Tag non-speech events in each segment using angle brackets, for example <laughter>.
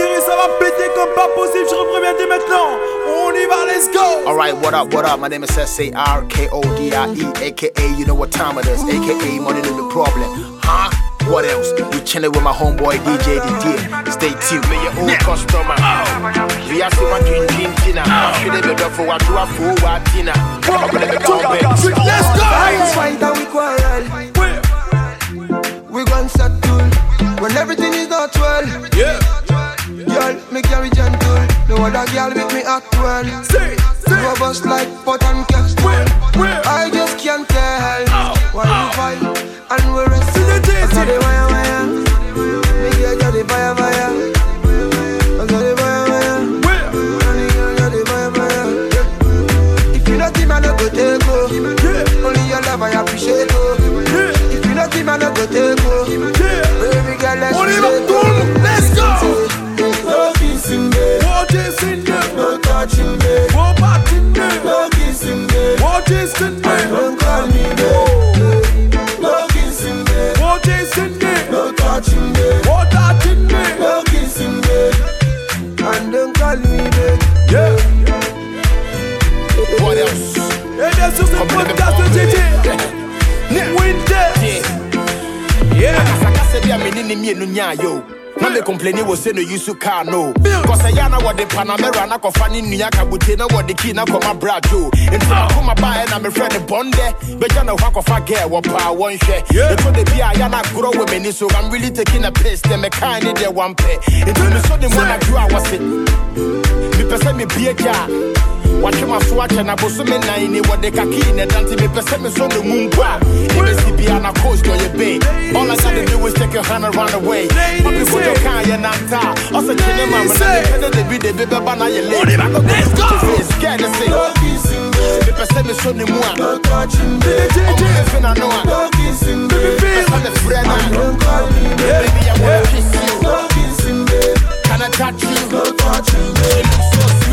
virer, ça va péter comme pas possible. Je reprends dès maintenant. On y va, let's go. Alright, what up, what up? My name is S-A-R-K-O-D-I-E, aka you know what time it is, aka money no the problem. Huh? What else? We chillin' with my homeboy DJ DD. Stay tuned. Me your old customer. We are so much in Jim Tina. Should they be done for what you are for? What Tina? Let's go. Fight and we quarrel. We gon' settle when everything is not well. Yeah. Girl, me carry gentle. No other girl with me act well. Say, say. Robust like pot and cast. Where, where? I just can't tell oh, why we oh. fight and we rest. See the I saw the wire wire. Me girl got the fire fire. I saw the wire wire. Where? And the girl got the fire fire. Yeah. If you not him, I no go take go. Yeah. Only your love I appreciate go. Yeah. If you not him, I no go take go. Podcast de JJ. Winter. Yeah. Akasakasa bi a me ne ne yo. Na me complaini wɔ sɛ no use car no. Kɔsɛ ya na wɔde Panamera na kɔfa ne nua kabute na wɔde key na kɔma brajo. Nti makoma baeɛ na mefrɛ ne bɔndɛ. Bɛgya ne hɔ akɔfa girl wɔ paa wɔnhwɛ. Ɛtɔ da bi a ya na agorɔ wɔ m'ani so I'm really taking a piss. Dɛ mekaa ne deɛ wampɛ. Nti mesɔ ne mu anadwo a wɔse. mepɛ sɛ mebie gya a watwe m'aso akyɛ na bosome nan ni wɔde kakii na ɛda nti mepɛ sɛ me so ne mu nkɔ a ɛbɛsi bia na coach your bay all i gotta do is take your hand and run away. Papi kodwo your yɛ nanta ɔsɛ kye ne mama na mepɛ ne debi debi bɛba na yɛ late to face kɛɛ ne se mepɛ sɛ me so ne mu a ɔmo mefe na no a mepɛ sɛ me no a baby I Can I touch you? It looks so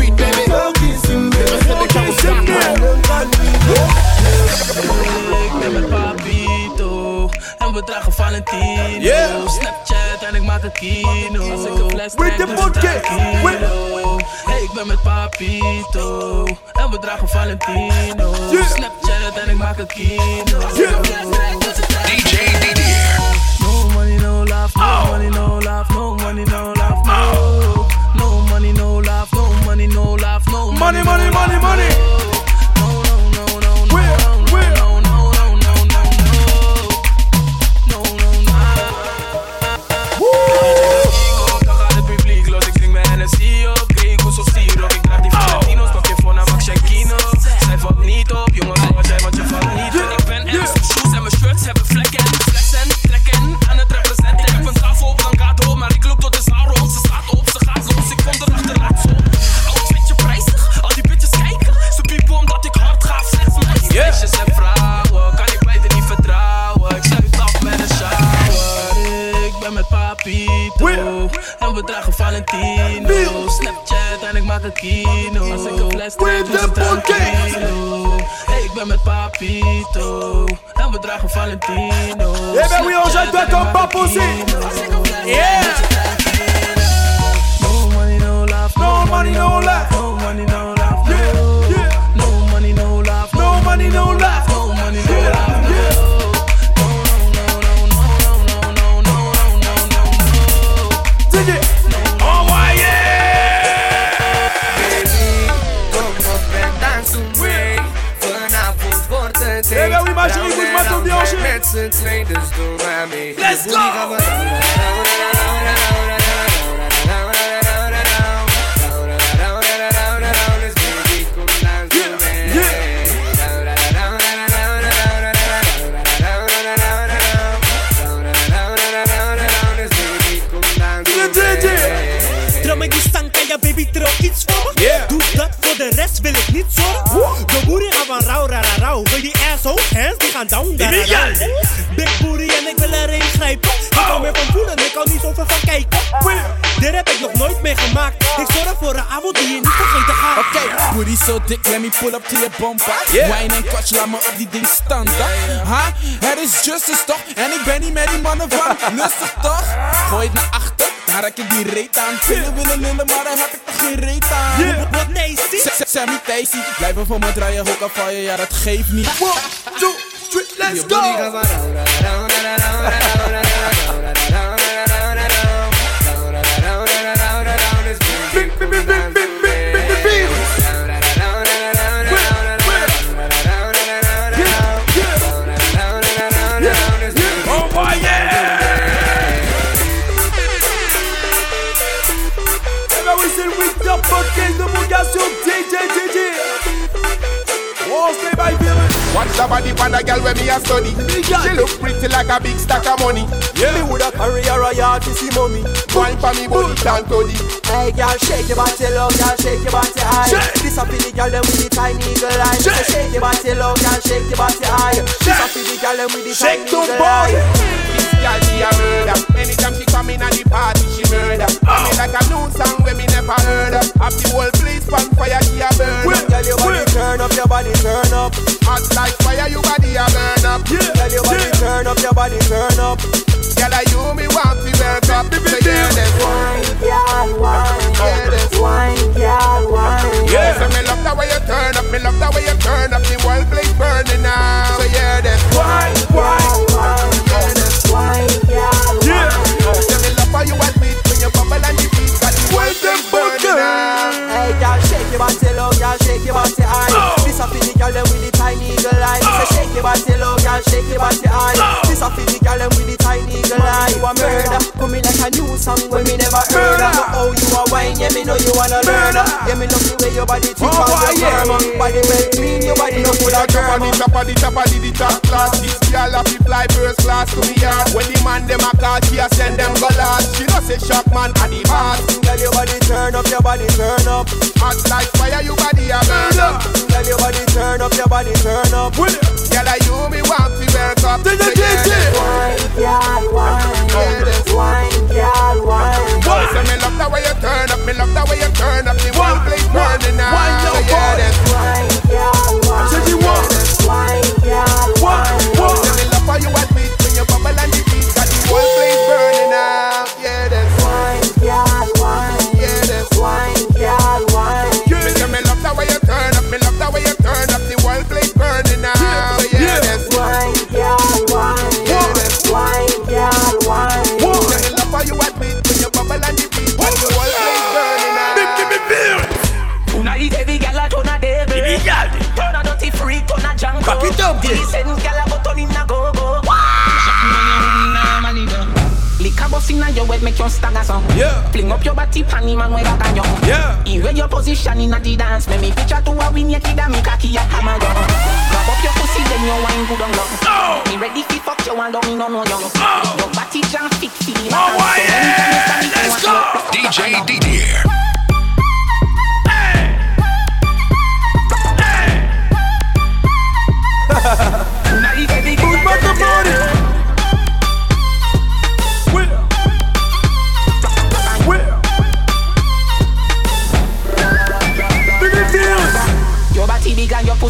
dragen Valentino. Yeah. Snapchat en ik maak een kino. Als ik een fles With the podcast. Hey, ik ben met Papito en we dragen Valentino. Yeah. Snapchat en ik maak een kino. Yeah. DJ Didier. No money, no love, no money, no love, no money, no love, Papito, en we dragen Valentino. Je bent wie Yeah! Rocks and tainters don't rhyme me. Let's go! Drummen wil ik niet zorgen. Gaan down, da, da, da. Big booty en ik wil erin grijpen Ik hou meer van voelen, ik hou niet zoveel van kijken Dit heb ik nog nooit meegemaakt Ik zorg voor een avond die je niet vergeten gaat Oké, booty so dik, let me pull up to your bumper. Yeah. Wine en kotje, laat me op die ding standen. Ha? Het is justice toch? En ik ben niet met die mannen van <laughs> lustig toch? Gooi het naar achter Daar had ik die reet aan. Willen willen lullen, maar daar had ik toch geen reet aan. Yeah. Wat nee, Sammy Tasty, blijven voor me draaien, ook al je, ja dat geeft niet. One, two, Let's go. Stay by Watch the body for the girl when me a study. She look pretty like a big stack of money. Yeah. Me woulda carry her a yard to see mommy. Wine for me body and toddy. Hey girl, shake your body low, girl, shake your body high. Shake. This a for the girl them with the tiny eagle eye. Shake. Shake your body low, girl, shake your body high. This a for the girl them with the Shake tiny the eagle body. eye. This girl she a murder. Anytime she come in at the party, she murder. Me like a new song when me never heard of. Have the whole place on fire, she a burn. Well, Girl, your body well. turn up, your body turn up. Hot like fire, you body a burn up. Yeah, Girl, your body yeah. turn up, your body turn up. Girl, I you me want to work up. Big, big, So yeah, big. that's Wine, girl, wine. Yeah, that's Wine, girl, wine. Yeah. So me love the way you turn up, me love the way you turn up, the whole place burning now. So yeah, that's Why, why? you want the eye a for the girl them with the tiny eagle eye. So shake your body low, girl, shake your body high. This a for the girl them with the tiny eagle eye. You a murder, coming like a new song when me never heard. Murder. Know how you a wine, yeah me know you wanna learn. Murder. Yeah me love the way your body tick Oh, on your yeah. firm. Body well clean, your body no full of Top germ. of the top of the top of the, top class This girl have to fly first class to me yard When the man them a call, she a send them go last She no say shock man at the boss Girl, your body turn up, your body turn up. Hot like fire, you body a burn up Girl, your body turn up, your body turn up. Will it? Girl, I you me want to work up DJ, So yeah, DJ. that's Wine, girl, wine. Position inna the dance Make me picture to a win, you kid and me cocky a hammer you Grab up your pussy, then you wine good on love Oh. Me ready fi fuck you and don't me no know you Oh. Your body jam fit fi the Oh, back So yeah. stand it, you Let's go. DJ Didier.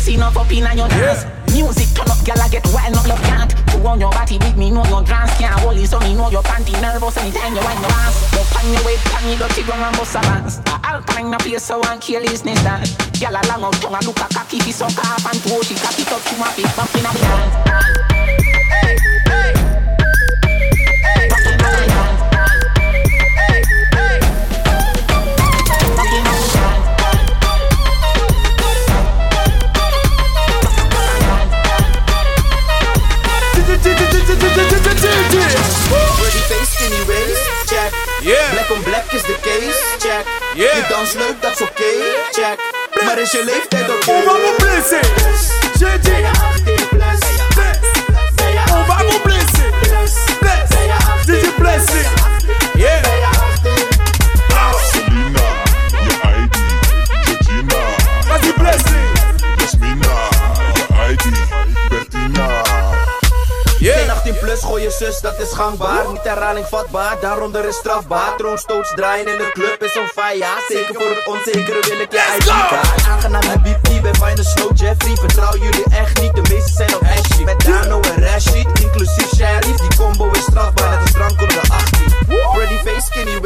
Pussy enough up in your dance. Music turn up, girl, I get wild, no love can't. You on your body big, me know your dance can't hold it, so me know your panty nervous anytime you wind your ass. Go pan your way, pan your dirty ground and bust a bounce. A alpine a place so and kill his nest dance. Girl, a long out tongue, a look a cocky, fi suck off and toe, she cock it up to my feet, bumping up the dance. Dans leuk, dat is oké, check. Maar is je leeftijd plus, gooi je zus, dat is gangbaar. Niet herhaling vatbaar, daaronder is strafbaar. Troonstoots draaien in de club is on fire. Ja, zeker voor het onzekere wil ik je kaart. Aangenaam Habibie, bij Fine Snow Jeffrey. Vertrouw jullie echt niet, de meeste zijn op Ashley. Met Dano en Rashid, inclusief Sheriff. Die combo is strafbaar, net als drank onder de 18. Pretty face, skinny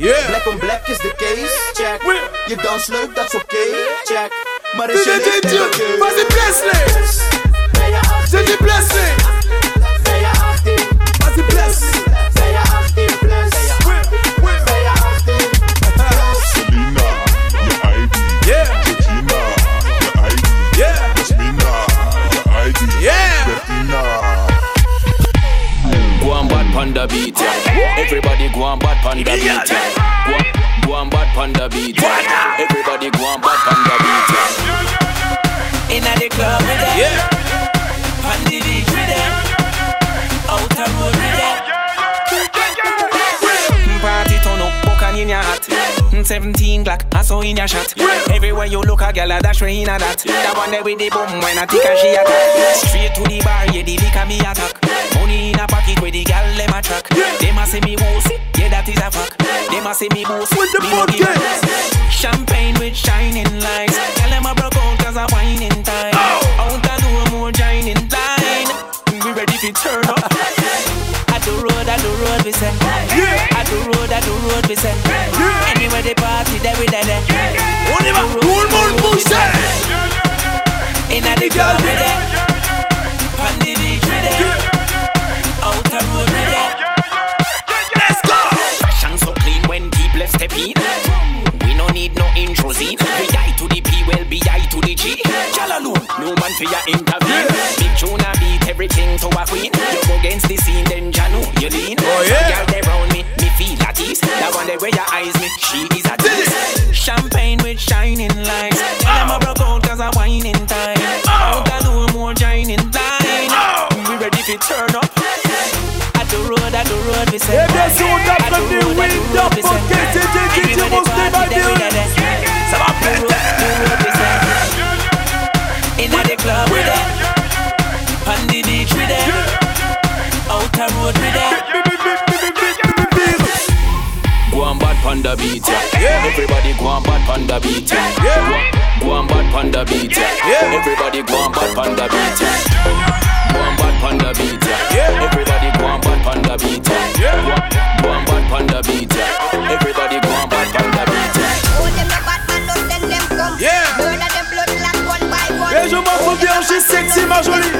Life on black is the case, check. Je dans leuk, dat is oké, check. Maar is je niks DJ, oké? vas-y blesse-les Ben je 18? J'ai dit panda beat. Everybody go on bad panda. Go on, go on bad panda. Everybody go on bad panda the club with them, Yeah the with them, road in your hat. Mm, 17 Glock, I saw in your shot. Everywhere you look, a gal a dash way in a that. That one there with the bum when I think a she attack. Straight to the bar, yeah, the liquor me attack. Money in a pocket where the gal them a track. They must say me bossy, yeah, that is a fact. They must say me bossy, With the me no give podcast. Champagne with shining lights. Tell them I broke out cause I whining time. Oh. Out the door, more giant line. We ready to turn up. At the road, at the road, we say. At the road, at the road, we say. Anywhere they party, there we there. there. On y va Tout le monde bouge Inna the club with them, on the beach with them, outer road with them. Let's go Fashion so clean when people step in. We no need no intros in. I to the P, well be I to the G. Y'all alone, no man for your interview. Big tune a beat everything to a queen. You go against the scene, then Janu, you lean. Oh, yeah. Some girl they round me, me feel at ease. That one they where your eyes me, she is at ease. Champagne with shining lights. Tell them I broke out cause I whining time. Out the door, more giant line. We ready to turn up. At the road, at the road, we say. Et bien sûr on At tape the des road, at the Wind Up we say. Ok c'est DJ DJ Everywhere Rosté they party, Everybody go on bad panda beat, yeah. Go on, go on bad panda beat, yeah. Everybody go on bad panda beat, yeah. Go on bad panda beat, yeah. Everybody go on bad panda beat, yeah. Go on, bad panda beat, yeah. Everybody go on bad panda beat, yeah. Yeah Et je m'en fous bien, je suis sexy ma jolie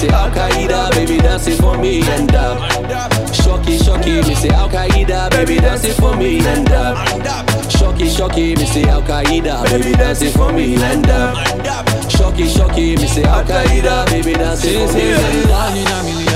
say Al Qaeda, baby dance it for me and dab. Shocky, shocky, me say Al Qaeda, baby dance it for me and dab. Shocky, shocky, me say Al Qaeda, baby dance it for me and dab. Shocky, shocky, me say Al Qaeda, baby dance it for me and One in a million.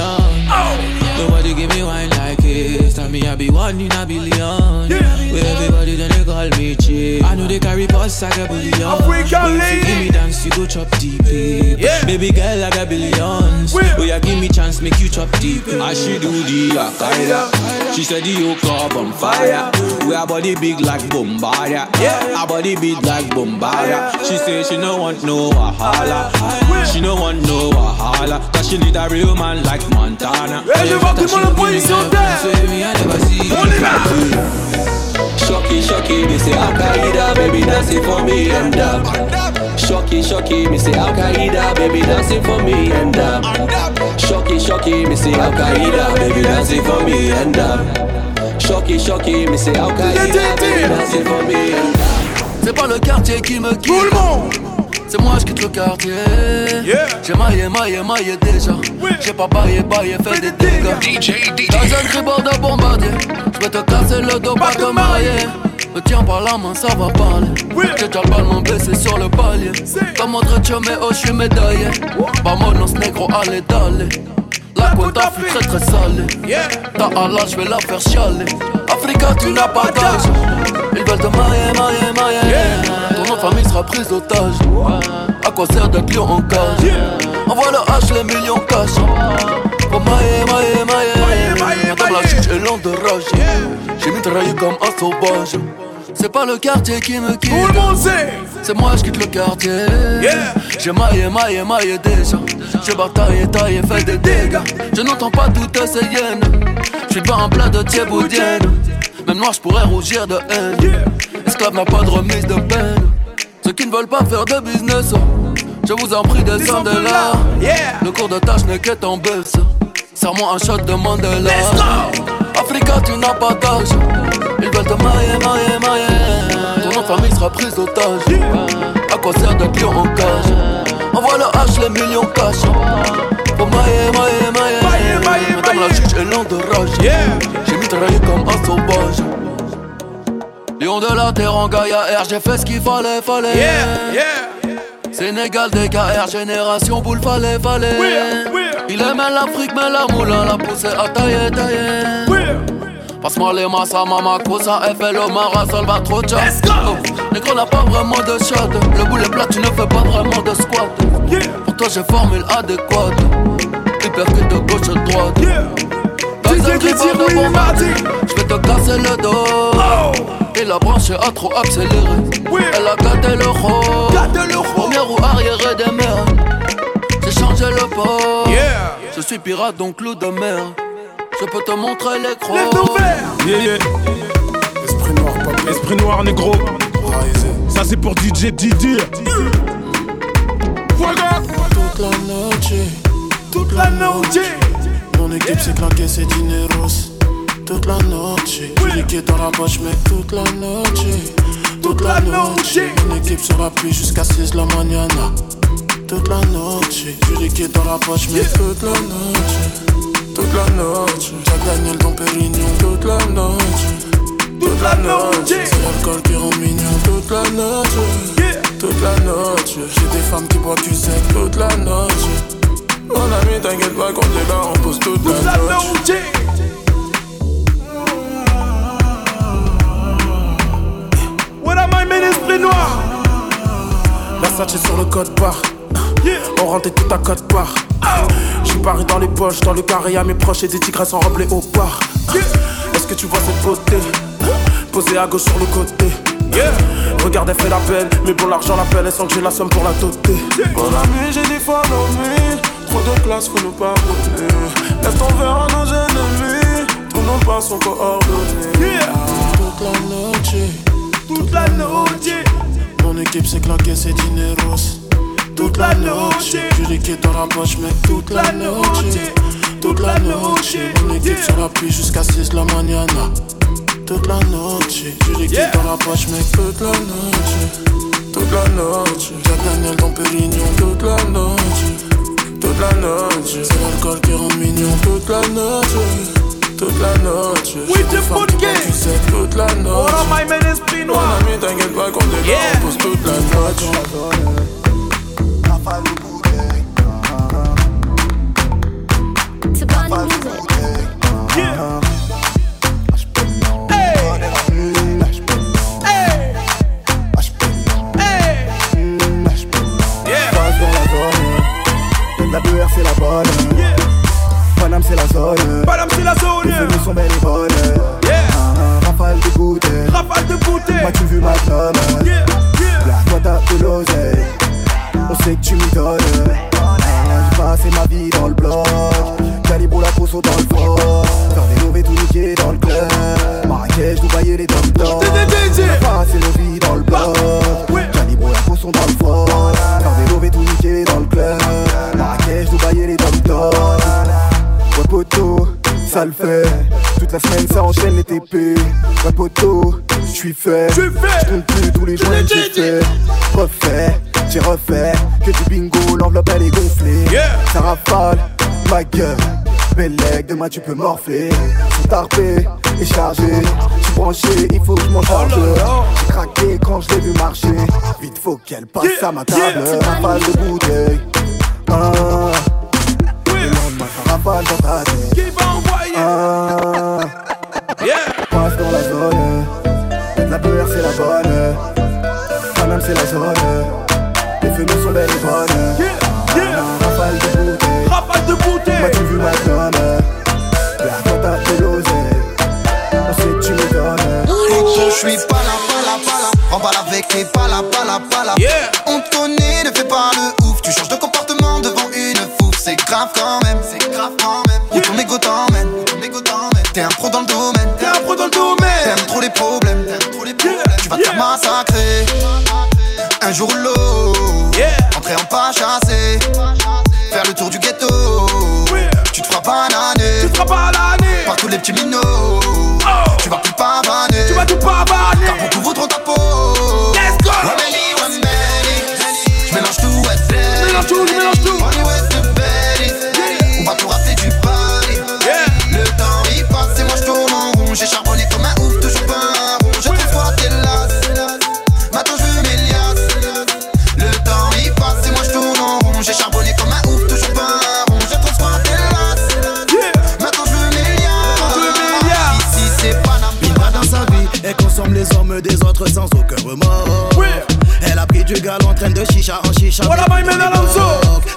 Oh! Nobody give me wine like it. Tell me I be one in a billion. Where everybody then they call me chick. I know they carry boss, I get bullion. African But if you give me dance, you go chop deep. Yeah. Baby girl, I got billions. Will. Oh, yeah, give me chance, make you chop deep. I she do the Akaida. She said the yoke up on fire. We our body big like Bombardia. Yeah, our body big like Bombardia. She say she no want no wahala. She no want no wahala. Cause she need a real man like Montana. Et je vois tout le monde position Shocky, shocky, me say Al Qaeda, baby dancing for me and up. Shocky, shocky, me say Al Qaeda, baby dancing for me and up. Shocky, shocky, me say Al Qaeda, baby dancing for me and up. Shocky, shocky, me say Al Qaeda, baby dancing for me and up. C'est pas le quartier qui me quitte. C'est moi je quitte le quartier. J'ai maillé, maillé, maillé déjà. J'ai pas baillé, baillé, fait des dégâts. Dans un tribord de bombardier. Je vais te casser le dos, pas te marier. Me tiens par la main, ça va parler. J'ai déjà le ballon baissé sur le palier. Comme entretien, mais oh, je suis médaillé. Vamonos negro, allez, d'aller. La quota fut très très salée. Ta Allah, je vais la faire chialer. Africa, tu n'as pas d'âge. Ils veulent te marier, marier, marier. Famille sera prise d'otage. À quoi sert d'être lion en cage? Envoie le H, les millions cash. Pour mailler, mailler, mailler. Madame la juge est lente de rage. J'ai mitraillé comme un sauvage. C'est pas le quartier qui me quitte. C'est moi, je quitte le quartier. J'ai maillé, maillé, maillé déjà. J'ai bataillé, taillé, fait des dégâts. Je n'entends pas toutes ces hyènes. Je suis pas en plein de thieboudienne. Même moi, je pourrais rougir de haine. Esclave n'a pas de remise de peine. Ceux qui ne veulent pas faire de business, je vous en prie, descendez là. Le cours de tâche n'est qu'être en baisse. Serre-moi un shot de Mandela. Africa, tu n'as pas d'âge. Ils veulent te marier, marier, marier. Ton nom de famille sera prise d'otage. À quoi sert d'être lion en cage? Envoie le H, les millions cash. Pour mailler, mailler, mailler. Madame la juge est lente de rage. J'ai mitraillé comme un sauvage. Lion de la terre en Gaïa R, j'ai fait ce qu'il fallait, fallait. Sénégal, DKR, génération boule, fallait, fallait. Il aimait l'Afrique, mais la moulin l'a poussé à tailler, tailler. Passe-moi les massas, mama, cosa, FLO, Mara, Salvatrucha. Oh, Négro n'a pas vraiment de shot. Le boulet plat, tu ne fais pas vraiment de squat. Pour toi, j'ai formule adéquate. Hypercute de gauche à droite. Dans un de bombardier, je vais te casser le dos. Et la branche a trop accéléré. Elle a gâté le rôle. Première ou arrière des mers. J'ai changé le port. Je suis pirate, donc loup de mer. Je peux te montrer les crocs. Yeah, yeah. Esprit noir, papa. Esprit noir, négro. Ça, c'est pour DJ Didier. Toute la noche, toute la noche. Mon équipe s'est claquée, c'est dineros. Toute la noche, liquide dans la poche, mais toute la noche, toute la noche. Mon équipe sur la pluie jusqu'à 6 la mañana. Toute la noche, liquide dans la poche, mais toute la noche, toute la noche. Jack Daniel dans Pérignon, toute la noche, toute la noche. C'est l'alcool qui rend mignon, toute la noche, toute la noche. J'ai des femmes qui boivent du sec toute la noche. Mon ami, t'inquiète pas, quand les bars, on pose toute, la, noche. What am I, man, esprit noir? Versace sur le code barre. On rentre tout à code barre. J'suis paré dans les poches, dans le carré à mes proches et des tigresses en robe au bar. Est-ce que tu vois cette beauté? Posée à gauche sur le côté. Regarde, elle fait la belle, mais bon, l'argent l'appelle, elle sent que j'ai la somme pour la doter. Mon ami, j'ai des fois dormi. Trop de classe, faut nous pardonner. Laisse ton verre à nos ennemis. Tout nos pas sont coordonnés. Toute la noche, toute la noche. Mon équipe s'est claquée, c'est dineros. Toute la noche, du liquide dans la poche, mais toute la noche. Toute la noche, mon équipe sur la pluie jusqu'à 6 la mañana. Toute la noche, du liquide dans la poche, mais toute la noche. Toute la noche, Jack Daniel dans Pérignon, toute la noche. Toute la noche, c'est l'alcool qui rend mignon, toute la noche. Toute la noche, Oui, j'ai des femmes qui boivent du sec toute la noche. What am I, man, esprit Mon noir? ami, t'inquiète pas, quand t'es là, on pose toute la noche. beurre Tu peux morfler. Son tarpé est chargé. Je suis branché, il faut que je m'en charge. J'ai craqué quand je l'ai vu marcher. Vite faut qu'elle passe à ma table. Rafale de bouteille. Ah. Le lendemain ça rafale dans ta tête. Qui va envoyer? Ah. Yeah. Passe dans la zone. La beurre c'est la bonne. Paname c'est la zone. Les fenêtres sont belles et bonnes. Yeah Yeah. Ah, Rafale de bouteille Rafale de bouteille Moi tu veux ma gomme L'oseille On sait que tu me donnes. Je suis pas là, pas là, pas là. Remballe avec tes pas là, pas là, pas là. Yeah. On te connaît, ne fais pas le ouf. Tu changes de comportement devant une fouf. C'est grave quand même, c'est grave quand même. Où ton ego t'emmène, où ton ego t'emmène? T'es un pro dans le domaine, T'es un pro dans le domaine. T'aimes trop les problèmes, t'aimes trop les problèmes. Tu vas te faire massacrer. Un jour l'eau Yeah. Entrer en pas chassé. Faire le tour du ghetto. Tu te feras bananer Tu te feras bananer Par tous les petits minots. Oh. Tu vas plus pavaner. Tu vas tout pavaner. Car beaucoup voudront ta peau. Let's go. Wemeli, Wemeli. Je mélange tout, ouais, Je mélange tout, je mélange tout sans aucun remords. Oui. Elle a pris du galon, traîne de chicha en chicha. Voilà, my man Alonso.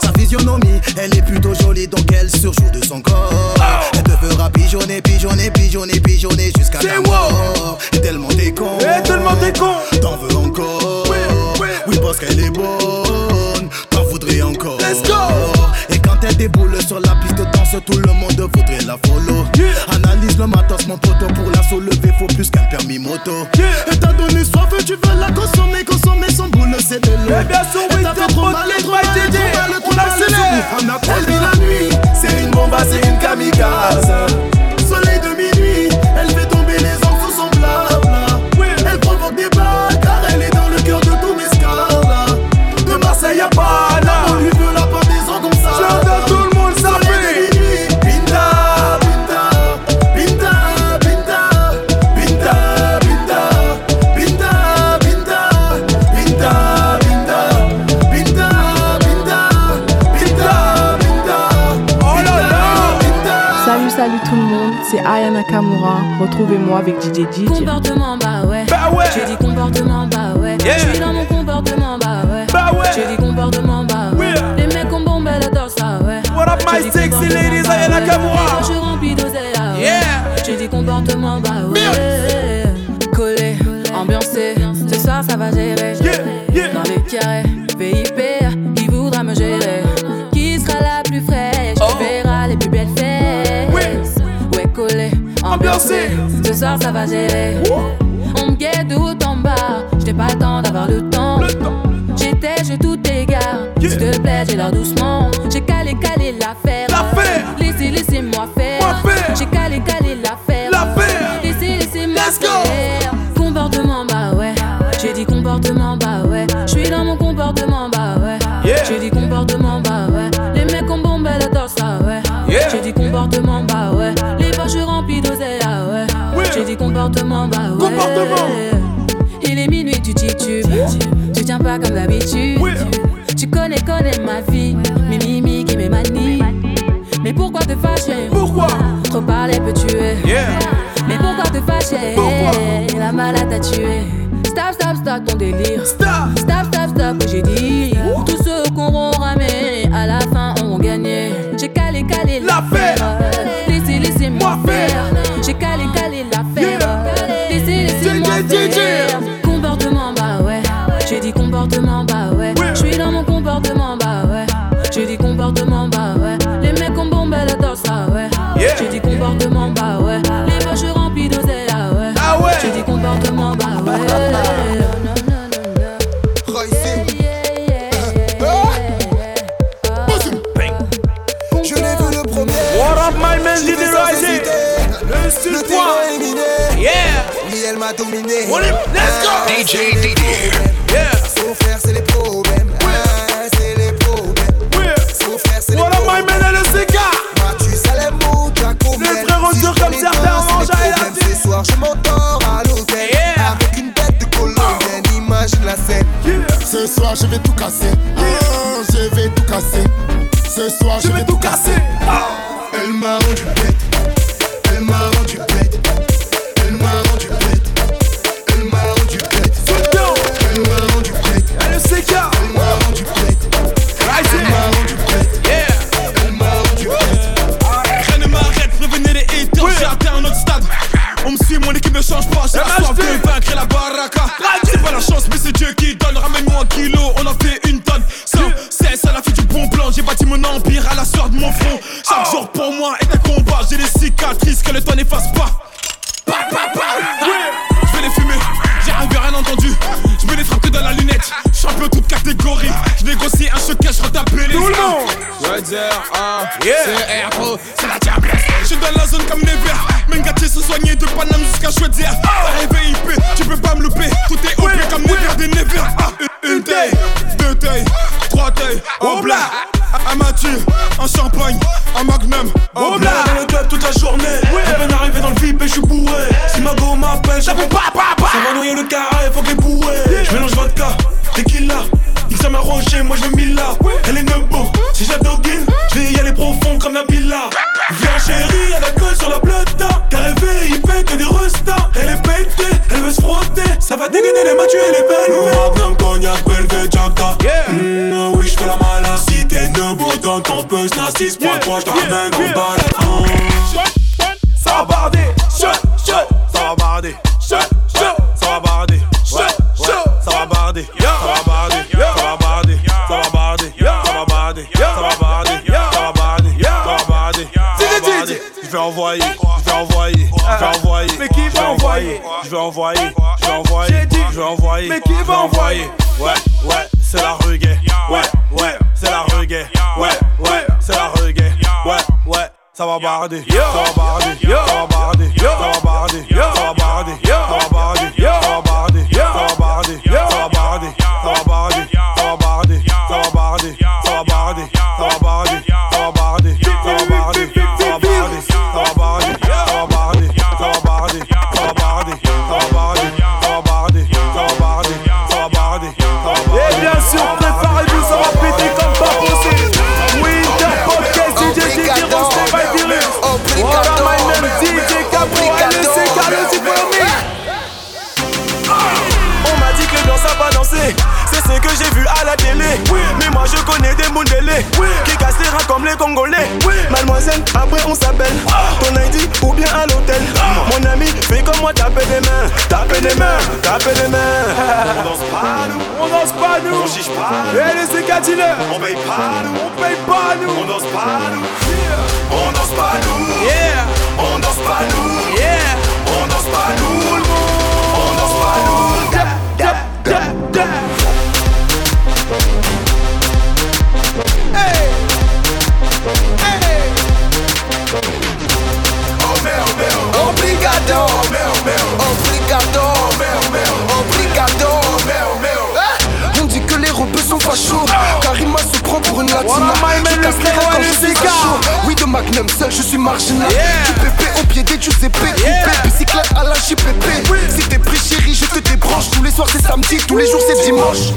Sa physionomie, elle est plutôt jolie donc elle surjoue de son corps. Elle te fera pigeonner, pigeonner, pigeonner, pigeonner jusqu'à la mort. Et tellement t'es con. Et tellement t'es con. T'en veux encore. Oui, oui. Oui, parce qu'elle est bonne. T'en voudrais encore. Let's go. Et quand elle déboule sur la piste de danse, tout le monde voudrait la follow. Yeah mon poteau. Pour la soulever, faut plus qu'un permis moto. Et t'as donné soif, tu veux la consommer, consommer son boule, c'est de l'eau. Et bien sûr, t'as trop mal, trop mal, trop mal, trop mal, trop mal, trop mal, trop mal, trop Nakamura. Retrouvez-moi avec DJ DJ. Comportement, bah ouais. Bah ouais J'ai dit comportement, bah ouais. Yeah. Je suis dans mon comportement, bah ouais. Bah ouais J'ai dit comportement, bah ouais. Yeah. Les mecs ont bombé la danse, ah ouais. What up my sexy ladies, bah Aya ouais. Nakamura Je suis rempli d'oseille, ah ouais. Yeah. J'ai dit comportement, bah ouais. Collé, ambiancé. Ce soir, ça va gérer. Yeah, yeah. Dans les carrés, VIP, Ambiancé. Ce soir, ça va gérer. On me guette de haut en bas. J'n'ai pas le temps d'avoir le temps. Le temps J'étais, je tout égare. Yeah. S'il te plaît, j'ai l'air doucement. J'ai calé, calé l'affaire. L'affaire. Laissez, laissez-moi comportement. Il est minuit, tu titubes. Tu tiens pas comme d'habitude. Tu connais, connais ma vie. Mes mimiques et mes manies. Mais pourquoi te fâcher? Pourquoi? Trop parler peut tuer. Yeah Mais pourquoi te fâcher? Pourquoi? La malade t'a tué. Stop, stop, stop ton délire. Stop Stop, stop, stop, j'ai dit. DJ DJ Yeah. C'est les problèmes. Oui. Ah, c'est les problèmes. Oui. Souffert, c'est les problèmes. Les frères comme certains en à la Ce soir, je m'endors à l'hôtel. Avec une tête de colombienne, oh. imagine la scène. Ce soir, je vais tout casser. Oh, je vais tout casser. Ce soir, je, vais, tout casser. Cicatrices que le temps n'efface pas. Pa, pa, pa. Je vais les fumer, j'ai rien rien entendu. Je me les frappe que dans la lunette. Champion toute catégorie. Je négocie un choc, je retape les Tout le monde. Ah, c'est R.O., c'est la diablesse. Je suis dans la zone comme Never. Mengati se soigner de Paname jusqu'à Chouedière. Arrivé IP, tu peux pas me louper. Tout est OP comme Never des Never. Ah, une, taille, deux tailles, trois tailles. Au plat, un Mathieu, un champagne, un magnum. Au plat. Toute la journée. À peine arrivé dans le VIP et je suis bourré. Si ma go m'appelle, j'appelle pas, pas, pas. Ça va noyer le carré, faut que les bourrés. Je mélange vodka, tequila. Nique ça m'a roché, moi je me mille là. Elle est nebo, si j'adoguine, je vais y aller profond comme Nabila. Viens chérie, elle a gueule sur la plata. Car elle fait, il fait que des restas. Elle est pétée, elle veut se frotter. Ça va dégainer les matchs et les belles. Magnum, cognac, Belvé, Jacta. Mmh, oui, je fais la malade. T'es nebo dans ton buzz, n'a 6.3, je te ramène en balade. Ça va barder. Ça va barder. Ça va barder. Ça va barder. Ça va barder. Ça va barder. Ça va barder. Ça va barder. Ça va barder. Ça va barder. Ça va barder. Ça va barder. Je vais envoyer. Je vais envoyer. Je vais envoyer. Mais qui va envoyer? Je vais envoyer. Je vais envoyer. Je vais envoyer. Mais qui va envoyer Ouais, ouais, c'est la reggae. Ouais, ouais, c'est la reggae. Ouais, ouais, c'est la reggae. Ouais, ouais. Ça va barder, ça va barder, ça va barder, ça va barder, ça va barder, ça va barder, ça va barder, ça va barder, ça va barder, ça va barder, ça va barder, ça va barder, ça va barder, ça va barder, ça va barder, les Congolais. Mademoiselle, après on s'appelle. Ton ID ou bien à l'hôtel. Mon ami, fais comme moi, tapez les mains. Tapez les mains, tapez les mains. On danse pas nous, on danse pas nous, on chiche pas. Et les cicatines, on paye pas marginal. Yeah. Du pépé au pied des Giuseppe Yeah. Coupé, Bicyclette à la JPP Si t'es pris chérie je te débranche. Tous les soirs c'est samedi, tous les jours c'est dimanche.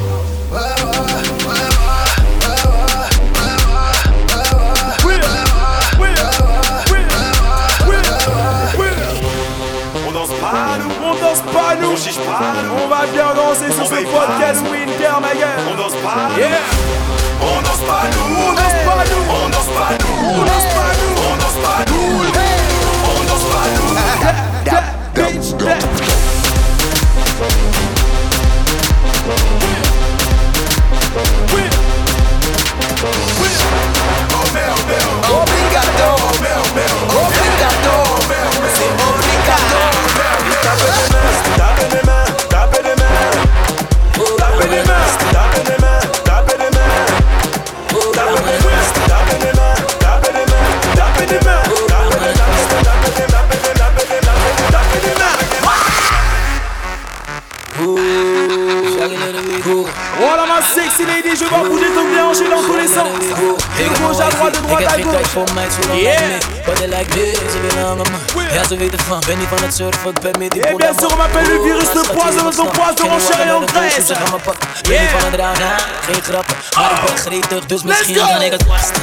On danse pas nous, on danse pas nous, on chiche pas nous. On va bien danser sur ce podcast Winter ma gueule. On danse pas nous, yeah. On danse pas nous, on danse pas nous, on danse pas nous, on danse pas 耶 gauche à droite, de droite à gauche. Yeah. Et bien sûr, on m'appelle le virus, le poison, son poison en chair et en graisse. Yeah. Geen grappen, maar ik ben gretig, dus misschien ik het wasten.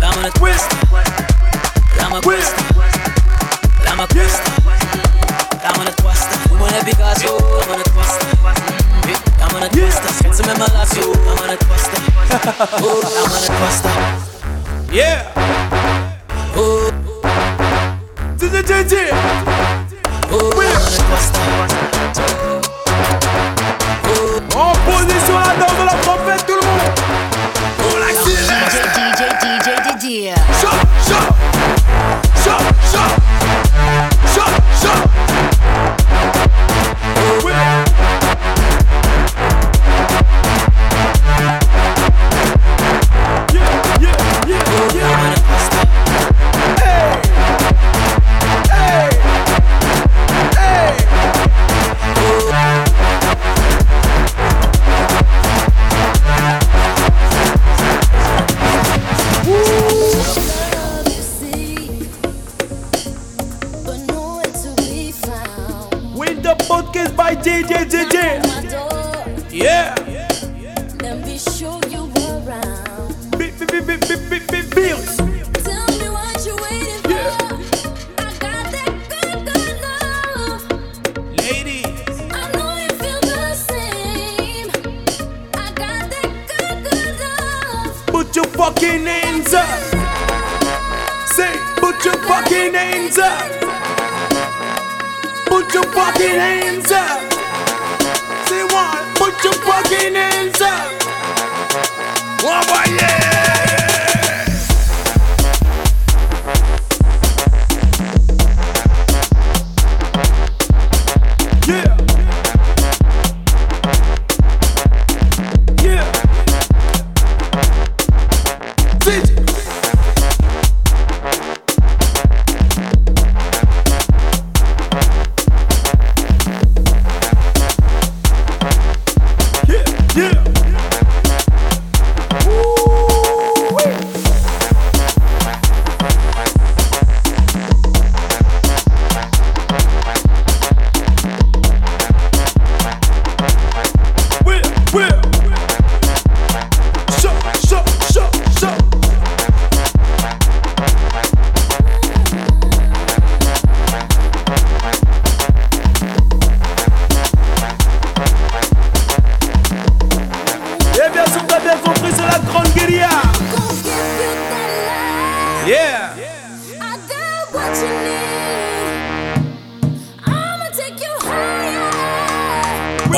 Laat me het wasten. Laat me het wasten. Laat me het wasten. Laat me het wasten. Hoe moet ik gaan zo? Laat me het wasten. Me het wasten. Schat ze met mijn laat zo. Laat me het wasten. Oh, laat me het wasten. Yeah. Oh. DJ. Oh, laat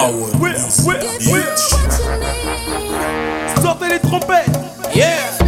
Powers. Sortez les trompettes. Yeah.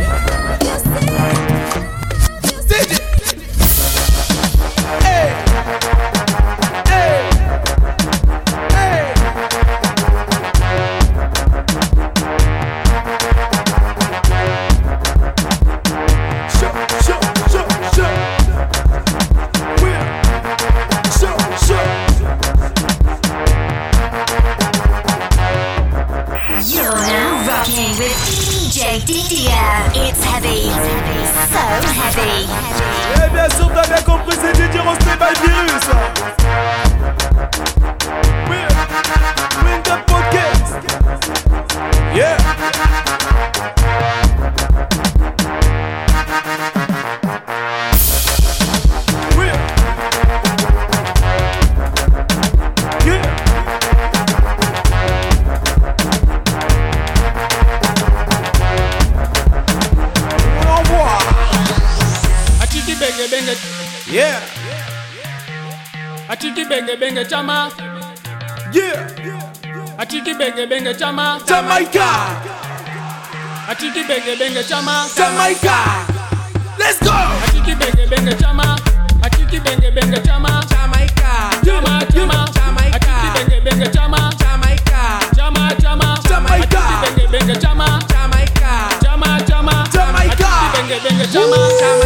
Benge chama. Jamaica. Atiki benge benge chama. Jamaica. Let's go. Atiki benge benge chama. Atiki benge benge chama. Jamaica. Chama chama. Jamaica. Atiki benge benge chama. Jamaica. Chama chama. Jamaica. Atiki benge benge chama. Jamaica. Chama chama. Jamaica. Atiki benge benge chama. Jamaica.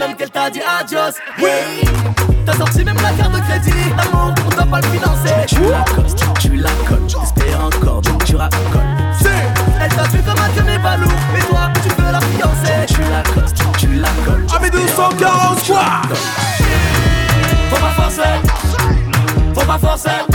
même qu'elle t'a dit adios. Oui, t'as sorti même la carte de crédit. L'amour, on doit pas le financer. Tu la cosses, tu la colles. T'espères encore, donc tu racolles. Elle t'a tué comme un vieux mais. Mais toi, tu veux la fiancer. Tu la cosses, tu la colles. Ah, mais 240 quoi Faut pas forcer. Faut pas forcer.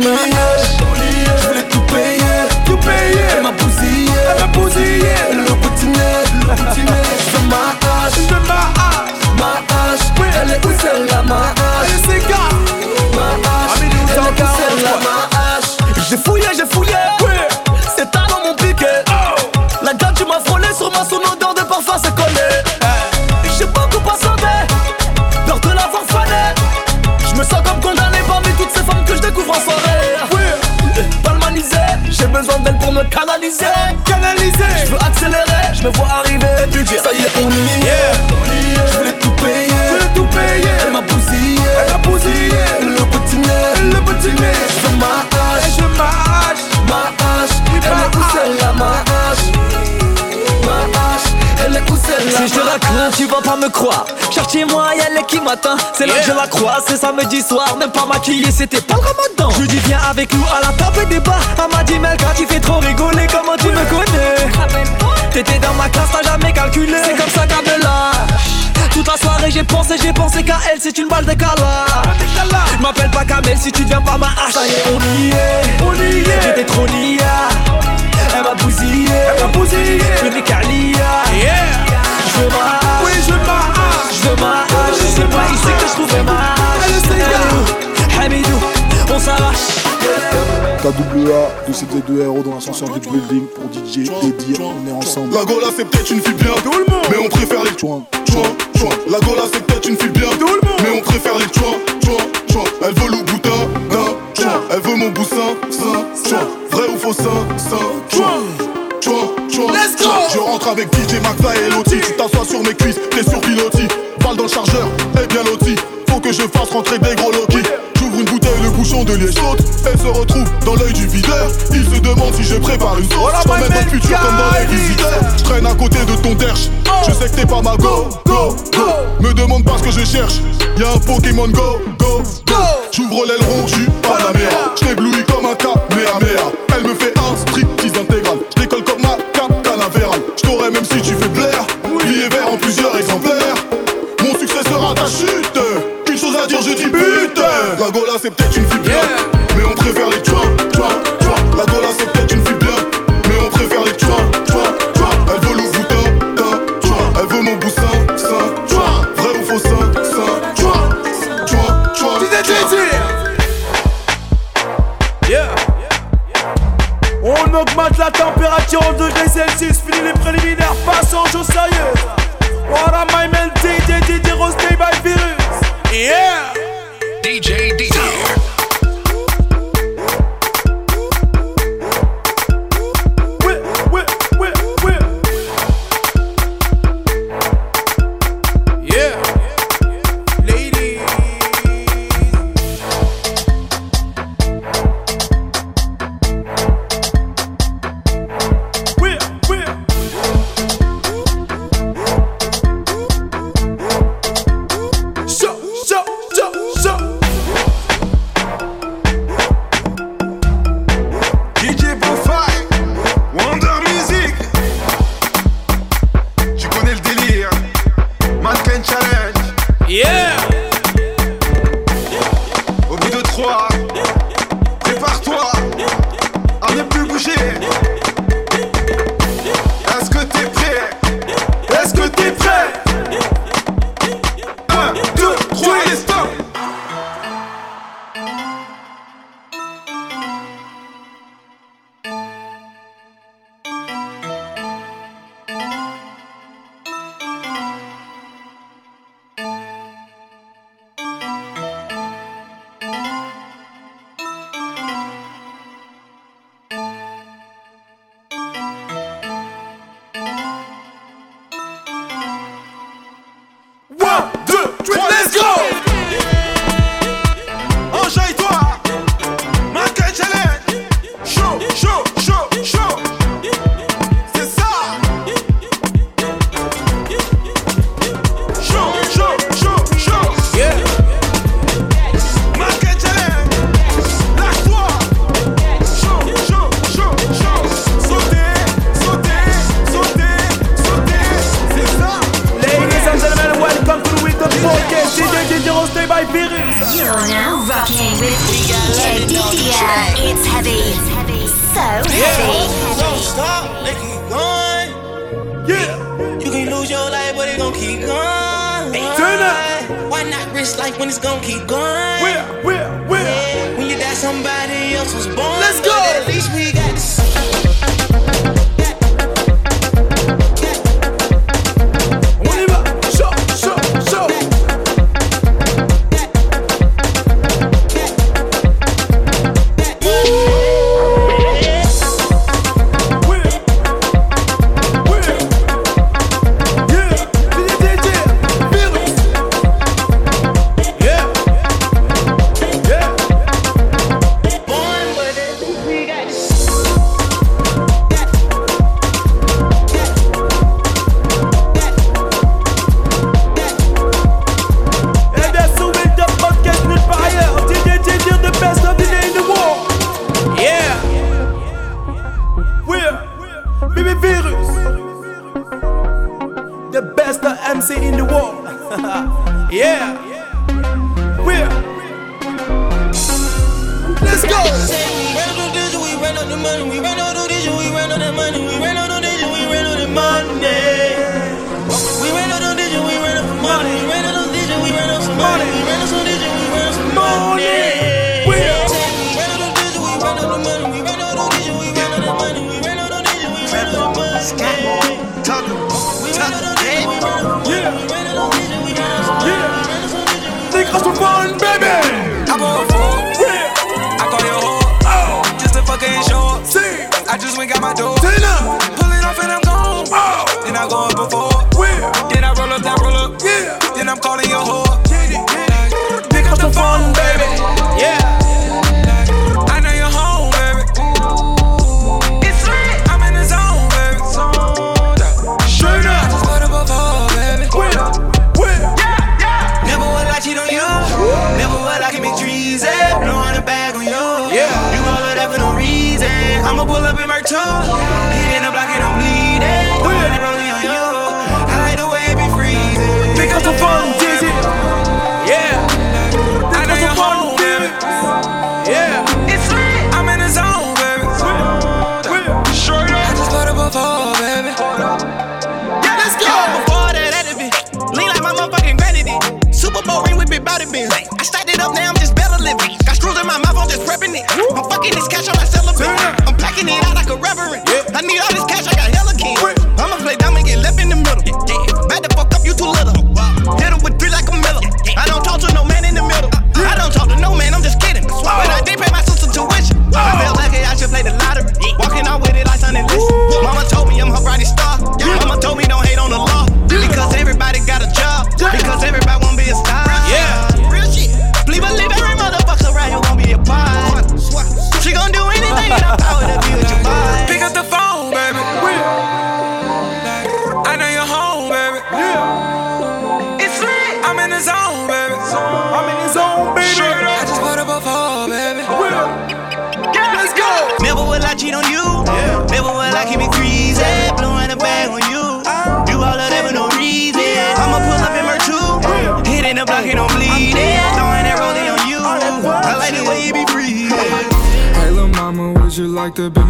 me canaliser. Canaliser. Je veux accélérer, je me vois arriver. tu vas pas me croire. cherchez-moi y'a qui m'attend. C'est là que je la crois, c'est samedi soir. Même pas maquillée, c'était pas le ramadan. Je lui dis, viens avec nous à la table des bars. Elle m'a dit, Melka, tu fais trop rigoler. Comment tu me connais? Ah ben, T'étais dans ma classe, t'as jamais calculé. C'est comme ça qu'elle me. Toute la soirée j'ai pensé, j'ai pensé qu'à elle, c'est une balle de cala. Ah ben, je m'appelle pas Kamel si tu deviens pas ma hache. Ça y est, on y est, on y est. J'étais trop nia. Elle m'a bousillé, elle m'a bousillé. Je n'ai Yeah. Je veux ma hache. Oui, je veux ma hache. Je veux ma hache. C'est pas ici que je trouvais ma hache. Elle est Hamidou, on s'arrache. KWA, de ces deux héros dans l'ascenseur du building pour DJ Dédié, on est ensemble. La Gola c'est peut-être une fille bien, mais on préfère les chouins. La Gola c'est peut-être une fille bien, mais on préfère les chouins. Elle veut le boutin, d'un, chouin. Elle veut mon boussin, ça. Vrai ou faux, ça, ça, Let's go. Je rentre avec DJ McFly et Loti. Tu t'assois sur mes cuisses, t'es sur pilotis. Balle dans le chargeur, et bien loti. Faut que je fasse rentrer des gros Loki. J'ouvre une bouteille, le bouchon de liège saute. Elle se retrouve dans l'œil du videur. Il se demande si je prépare une sauce. Je t'emmène dans le futur comme dans les visiteurs. Je traîne à côté de ton derche. Je sais que t'es pas ma go, go, go. Me demande pas ce que je cherche. Y'a un Pokémon Go, go, go. J'ouvre l'aileron, j'suis pas la merde. J't'éblouis comme un Kamehameha. Elle me fait un striptease La Gola c'est peut-être une fille bien, mais on préfère les chouins, chouins, chouins. La Gola c'est peut-être une fille bien, mais on préfère les chouins, chouins, chouins. Elle veut le boutin. Elle veut mon boussin, ça. Vrai ou faux, ça, ça, chouin, chouin, chouin. Yeah. On augmente la température en degrés Celsius, fini les préliminaires, passons aux choses sérieuses. What am I cash, I'm not celibate. I'm packing it out like a reverend. I need all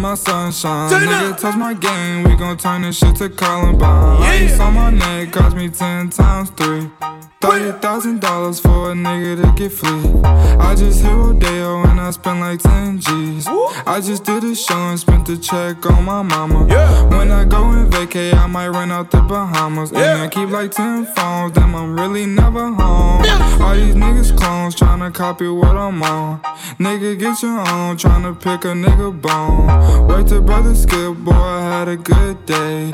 my sunshine? Turn Nigga, up. touch my game, we gon' turn this shit to Columbine. Ice on my neck cost me ten times three. Thousand dollars for a nigga to get free. I just hit Rodeo and I spent like ten G's. I just did a show and spent the check on my mama. When I go and vacay, I might run out the Bahamas. And I keep like ten phones, damn, I'm really never home. All these niggas clones tryna copy what I'm on. Nigga, get your own, tryna pick a nigga bone. Wait till brother skip, boy, I had a good day.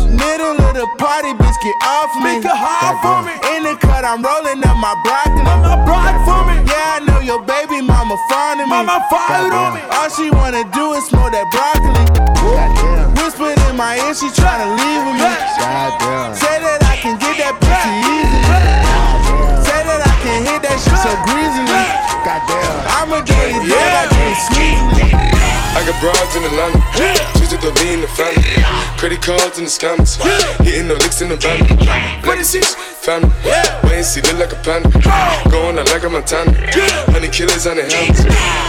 In the middle of the party, bitch, get off me. Make it hard for me. In the cut, I'm rolling up my broccoli. My bride for me. Yeah, I know your baby mama fond of me. Mama fired on me. All she wanna do is smoke that broccoli. Whispered in my ear, she tryna leave with me. Say that I can get that pussy easily. Say that I can hit that shit so greasily. I'm a dirty dog, I can't sleep. I got broads in Atlanta. Choose to the lean the family. Credit cards in the scammers. Hitting the licks in the van. Black six, family. Wait and see, look like a panda. Going out like a Montana. Honey killers on the helmets.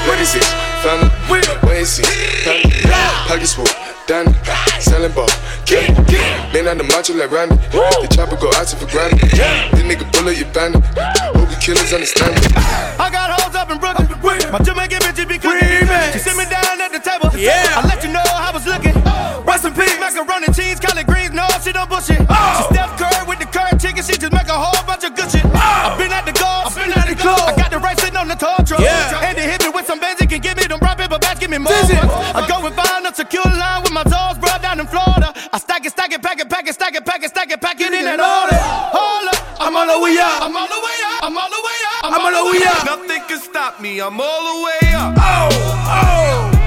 Black six, family. Wait and see, panda. Pockets full. Danny, selling ball, candy. Man on the macho like Randy. The chopper go out to for granted. This nigga bullet you bandit. Hope the killers understand it. I got hoes up in Brooklyn. My Jamaican bitches be cooking. She sit me down at the table. Yeah. I let you know how I was looking. Rest in peace. Macaroni cheese, collard greens. No, she don't bullshit. Oh. She Steph Curry with the curry chicken. She just make a whole bunch of good shit. Oh. I've been at the golf. I've been at the club. I got the right sitting on the tall truck. Yeah. And they hit me with some Benz. Can give me them brown paper bags. Give me more. I go and find a secure line with my toes brought down in Florida. I stack it, stack it, pack it, pack it, stack it, pack it, stack it, pack it in that order. all the way up. I'm all the way up. I'm all the way up. I'm all the way up. Nothing can stop me. I'm all the way up. Oh, oh.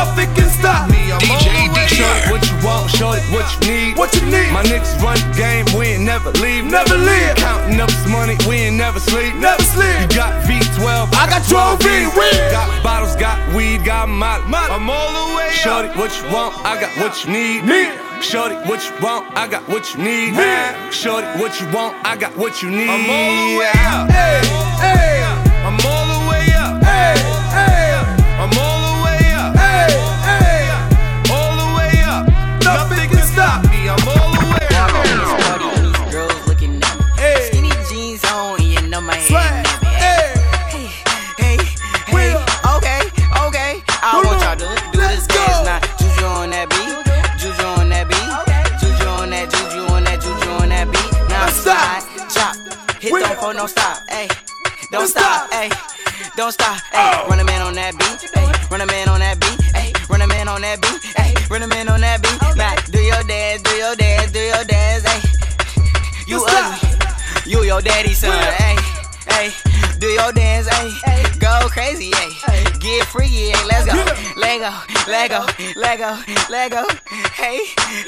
Nothing can stop me. I'm DJ all the way up. What you want, shorty, what you need. What you need? My niggas run the game, we ain't never leave. Never leave. Counting up this money, we ain't never sleep. Never sleep. You got V12, I got 12 V, weed. Got bottles, got weed, got molly. I'm all the way Shorty, up. what you want, I got what you need. Need. Shorty, what you want, I got what you need. Need. Shorty, what you want, I got what you need. I'm all the way up. Hey, hey, Wait. don't stop, hey, don't stop, hey, don't stop, hey. Oh. Run a man on that beat, hey, run a man on that beat, hey, run a man on that beat, hey, run a man on that beat. Now do your dance, do your dance, do your dance, hey. You ugly, you your daddy son, hey, hey. Do your dance, hey, go crazy, hey, get freaky, hey, let's go, Lego, Lego, Lego, Lego, hey,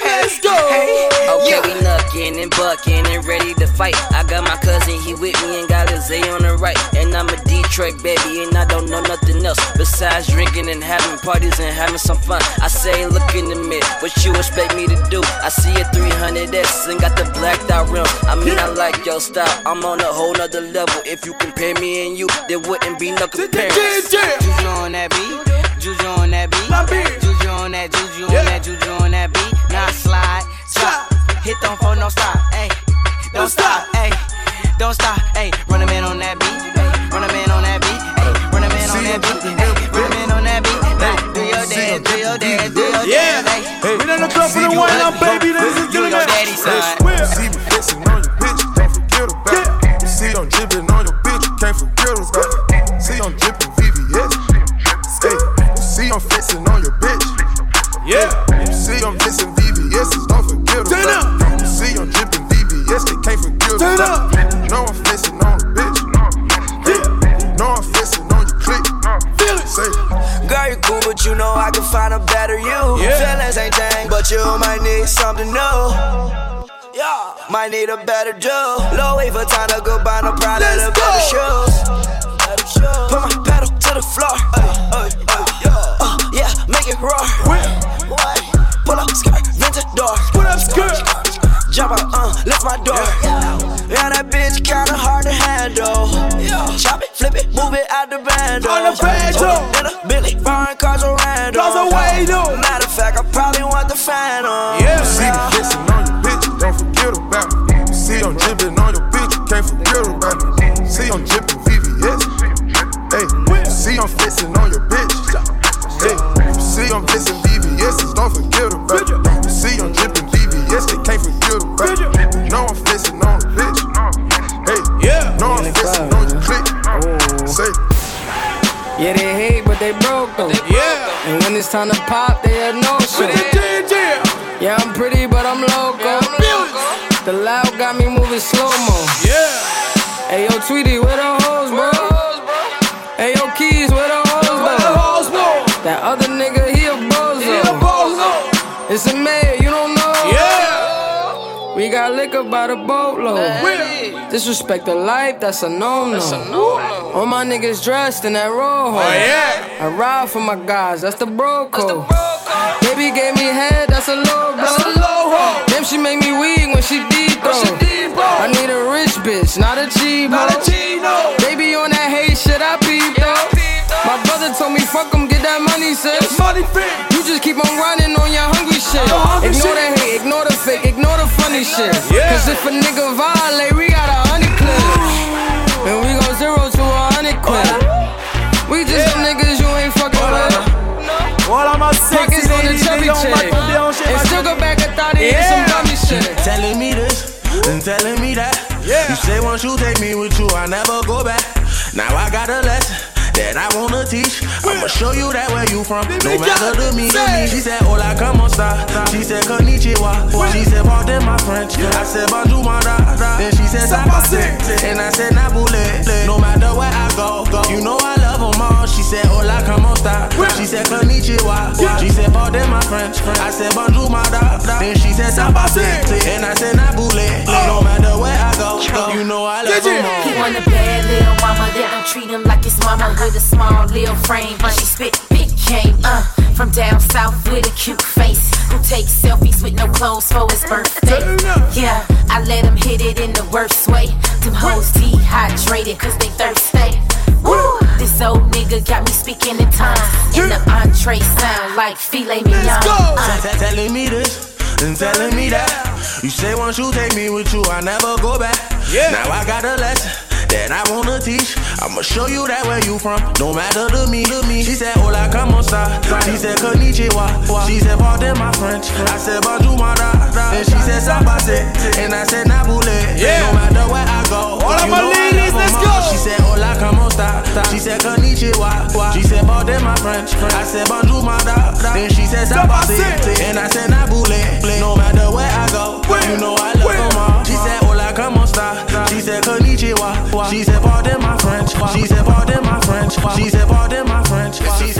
Let's go. hey, Okay, yeah. we knuckin' and buckin' and ready to fight. I got my cousin, he with me and got his A on the right. And I'm a Detroit baby, and I don't know nothing else besides drinking and having parties and having some fun. I say, look in the mirror, what you expect me to do? I see a 300S and got the blacked out rims. I mean, I like your style, I'm on a whole nother level. If you compare me and you, there wouldn't be no comparison. Juju on that beat, Juju on that beat, Juju on that, Juju on that, Juju on that beat. Now slide, chop, hit don't phone, don't stop, hey, don't stop, stop. hey, don't stop, hey. Run a man on that beat, hey, run a man on that beat, hey, run a man on that beat, hey, run a man on that beat. Do your dance, do your dance, do your Yeah. dance, hey. We in the club for the wine up, baby, ladies and You your gentlemen. daddy son. See me flexing on your bitch, don't forget about it. See I'm dripping on your bitch, can't forget about it. Yeah. You see I'm flexing VVS, don't forget Turn about it. You see I'm dripping VVS, they can't forget Turn about it. You know I'm flexing on the bitch. Yeah. You know I'm flexing on your click. Feel it. Say, Girl, you cool, but you know I can find a better you. Yeah. Feelings ain't thing, but you might need something new. Yeah, might need a better do. Low wait for time to go buy no Prada Let's and better shoes. Better shoes. Put my pedal to the floor. Uh, uh, uh, uh, yeah, make it roar. Where? What? Pull up skirt, vintage door. Put up skirt. Jump out, uh, lift my door. Yeah, that bitch kinda hard to handle. Chop it, flip it, move it out the bando. On the bando. In a Billy, foreign cars are random. Cars are way though. Matter of fact, I probably want the phantom. Yeah. see me flexing on your bitch, don't forget about it. You see I'm dripping on your bitch, you can't forget about it. You see I'm dripping VVS. Hey, see I'm flexing on your bitch. Hey, see I'm flexing Yeah, they hate, but they broke though. Yeah. And when it's time to pop, they a no show. Yeah, yeah. Yeah, I'm pretty, but I'm loco. Feel it. The loud got me moving slow mo. Yeah. Hey yo, Tweety, where the got liquor by the boatload. Where? Disrespect the life, that's a no-no. All my niggas dressed in that rojo. Oh yeah. I ride for my guys, that's the bro code. Baby gave me head, that's a low blow. That's a low hoe. Damn, she make me weak when she deep When she though. deep, bro. I need a rich bitch, not a cheap Not a hoe. Gino. Baby on that hate shit, I peep though. My brother told me fuck 'em, get that money, sis. Money fit. You just keep on grinding on your hungry shit. Hungry ignore shit. the hate, ignore the fake, ignore the funny shit. Yeah. Cause if a nigga violate, we got a hundred clips. And we go zero to a hundred quid. We just some niggas you ain't fucking with. All of my sexy Pockets on the chubby chick. like when they don't shit And still go back and thought he Yeah. some dummy shit. Telling me this and telling me that. Yeah. You say once you take me with you, I never go back. Now I got a lesson that I wanna teach. I'ma show you that where you from. No matter to me, to me. She said, Hola, como esta? She said, Konnichiwa. She said, Pardon my French. I said, Bonjour, my da. Then she said, Ça. And I said, Nabule. No matter where I go, go. You know I love them all. She said, Hola, como esta? She said, Konnichiwa. She said, Pardon my French. I said, Bonjour, my da. Then she said, Ça. And I said, Nabule. No matter where I go, go. You know I love them all. He want a bad little mama that don't treat him like his mama with a small little frame. But she spit big game, uh, from down south with a cute face. Who takes selfies with no clothes for his birthday? Yeah, I let him hit it in the worst way. Them hoes dehydrated cause they thirsty. Woo! This old nigga got me speaking in tongues. And the entree sound like filet mignon. Uh. T- t- Telling me this and telling me that. You say once you take me with you, I never go back. Yeah. Now I got a lesson that I wanna teach. I'ma show you that where you from. No matter to me, to me. She said, Hola, como esta? She said, Konnichiwa. She said, Pardon my French. I said, Bonjour, my da. And she said, Ça passe. And I said, Nabule. Yeah. No matter where I go. All of my ladies, let's go. She said, Hola, como esta? She said, Konnichiwa. She said, Pardon my French. I said, Bonjour, my da. Then she said, Ça passe. And I said, Nabule. No matter Konnichiwa. She said, Pardon my French. She said, in my French. She said, in my French. She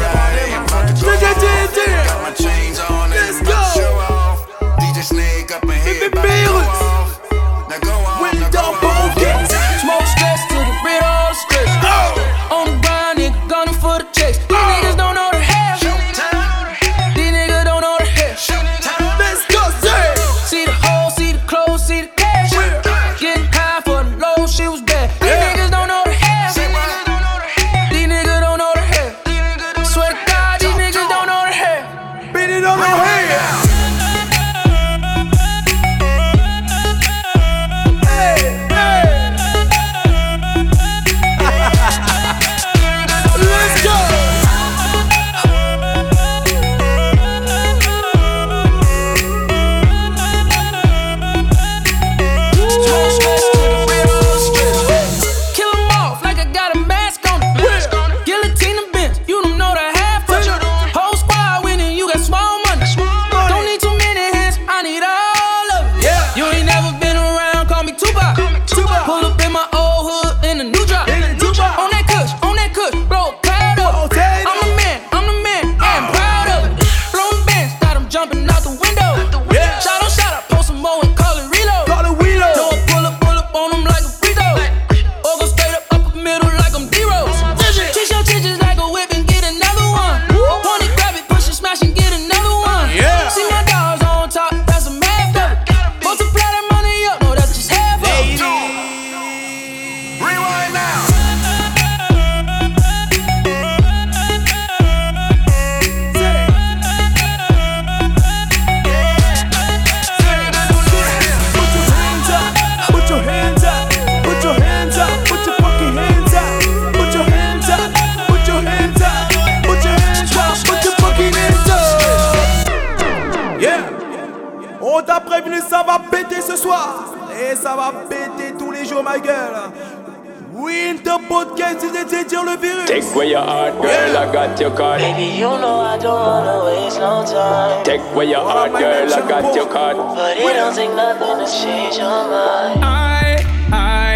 you know I don't wanna waste no time. Take away your heart, girl, I got your card. But it don't take nothing to change your mind. I, I,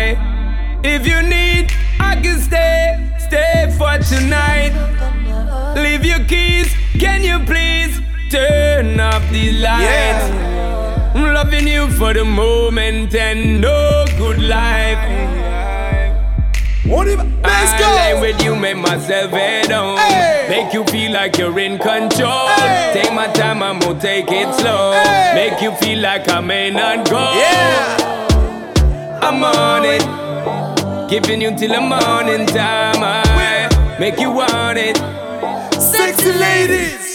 if you need, I can stay, stay for tonight. Leave your keys, can you please turn off these lights? I'm loving you for the moment and no good life. Let's I go. lay with you, make myself head on. Make you feel like you're in control. Take my time, I'm gonna take it slow. Make you feel like I may not go. Yeah, I'm on it. Giving you till the morning time. I make you want it. Sexy ladies.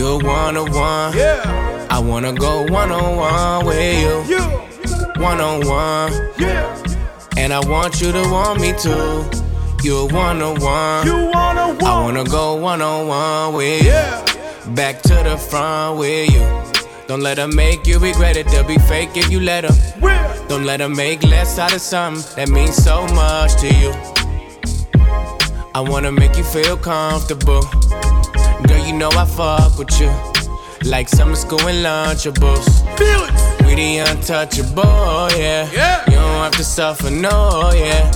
You're one on one. Yeah. I wanna go one on one with you. One on one. Yeah. And I want you to want me too. You're one on one. You on one. I wanna go one on one with you. Yeah. Back to the front with you. Don't let them make you regret it. They'll be fake if you let them. Where? Don't let them make less out of something that means so much to you. I wanna make you feel comfortable. You know I fuck with you. Like summer school and lunchables. Feel it. We the untouchable, yeah. Yeah. You don't have to suffer, no, yeah.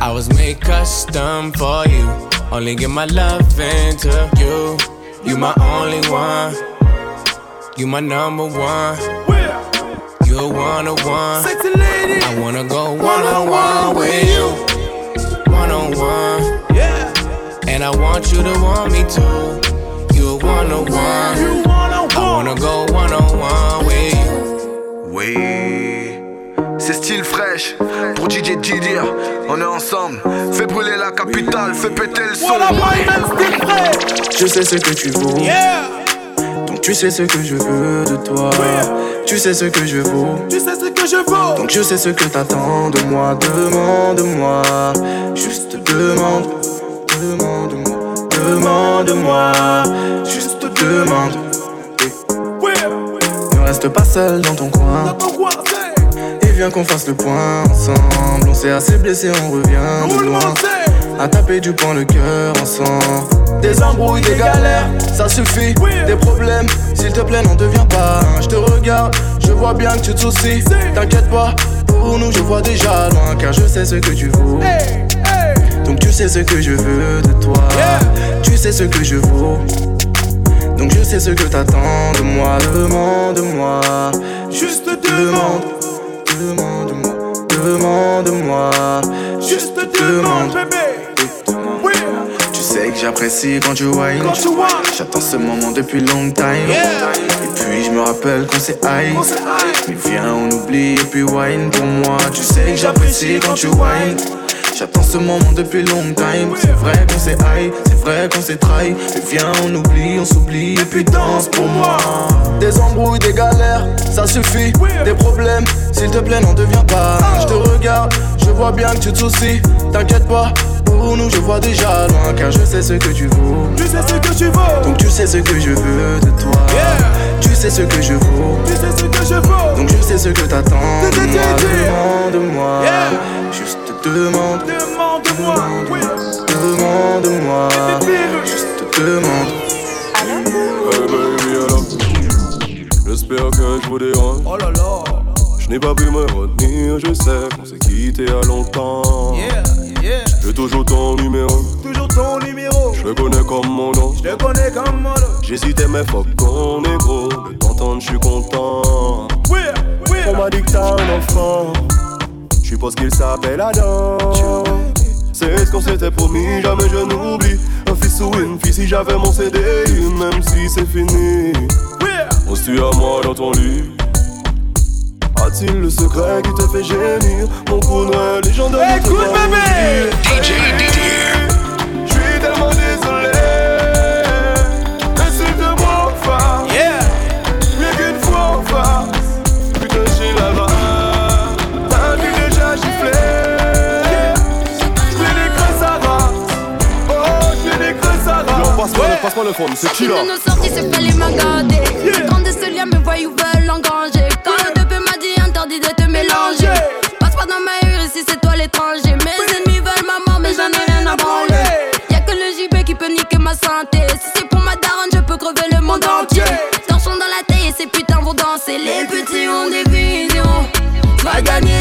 I was made custom for you. Only give my love into you. You my only one. You my number one. You're one on one. Sexy lady. I wanna go one on one with you. One on one. Yeah. And I want you to want me too. You're one on one. You one on I one. wanna go one on one with you. Oui, c'est style fraîche pour DJ Didier. On est ensemble, fais brûler la capitale, fais péter le son. Je sais ce que tu vaux. Yeah. Donc tu sais ce que je veux de toi. Tu sais ce que je vaux. Tu sais ce que je vaux. Donc je sais ce que t'attends de moi. Demande-moi. Juste demande. Demande-moi. Juste demande. Ne reste pas seul dans ton coin. Et viens qu'on fasse le point ensemble. On s'est assez blessé, on revient de loin. À taper du poing le cœur ensemble. Des embrouilles, des galères, ça suffit. Des problèmes, s'il te plaît, n'en deviens pas. Je te regarde, je vois bien que tu te soucies. T'inquiète pas, pour nous, je vois déjà loin. Car je sais ce que tu vaux. Donc tu sais ce que je veux de toi. Yeah. Tu sais ce que je vaux. Donc je sais ce que t'attends de moi. Demande-moi. Juste demande. Demande-moi. Demande-moi. Juste demande, bébé. Where? Tu sais que j'apprécie quand tu whine. Quand tu whine. J'attends ce moment depuis long time. Yeah. Et puis je me rappelle qu'on s'est high. Mais viens, on oublie et puis wine pour moi. Tu sais que j'apprécie quand tu whine. J'attends ce moment depuis long time. C'est vrai qu'on s'est high, c'est vrai qu'on s'est trahi. Mais viens, on oublie, on s'oublie et puis danse pour moi. Des embrouilles, des galères, ça suffit. Des problèmes, s'il te plaît, n'en deviens pas. Je te regarde, je vois bien que tu te soucies. T'inquiète pas, pour nous, je vois déjà loin. Car je sais ce que tu vaux. Tu sais ce que tu vaux. Donc tu sais ce que je veux de toi. Tu sais ce que je vaux. Tu sais ce que je vaux. Donc je sais ce que t'attends. Demande-moi. Juste demande. Demande-moi. Oui. Demande-moi. Virus. Juste demande. Hey baby, alors J'espère que je vous dérange. Oh là là. Je n'ai pas pu me retenir, je sais qu'on s'est quitté à longtemps. Yeah, yeah. J'ai toujours ton numéro, Toujours ton numéro. je le connais comme mon nom. Je te connais comme moi. J'hésitais, mais fuck qu'on est gros. De t'entendre, je suis content. Where? On m'a dit que t'as un enfant. Je suppose qu'il s'appelle Adam. C'est ce qu'on s'était promis, jamais je n'oublie. Un fils ou une fille, si j'avais mon CD, même si c'est fini. On se tue à moi dans ton lit. A-t-il le secret qui te fait gémir? Mon coup noir, les gens de notre Écoute, bébé. DJ. Passe-moi le, passe-moi le fond, c'est qui là De nos sorties, c'est fallait m'en garder. Quand des ce lien, mes voyous veulent engranger. Quand le deux m'a dit interdit de te mélanger. Passe pas dans ma rue si c'est toi l'étranger. Mes ennemis veulent ma mort, mais j'en ai rien à branler. Y'a que le JB qui peut niquer ma santé. Si c'est pour ma daronne, je peux crever le monde entier. Torchons dans la taille et ces putains vont danser. Les petits ont des visions. Va gagner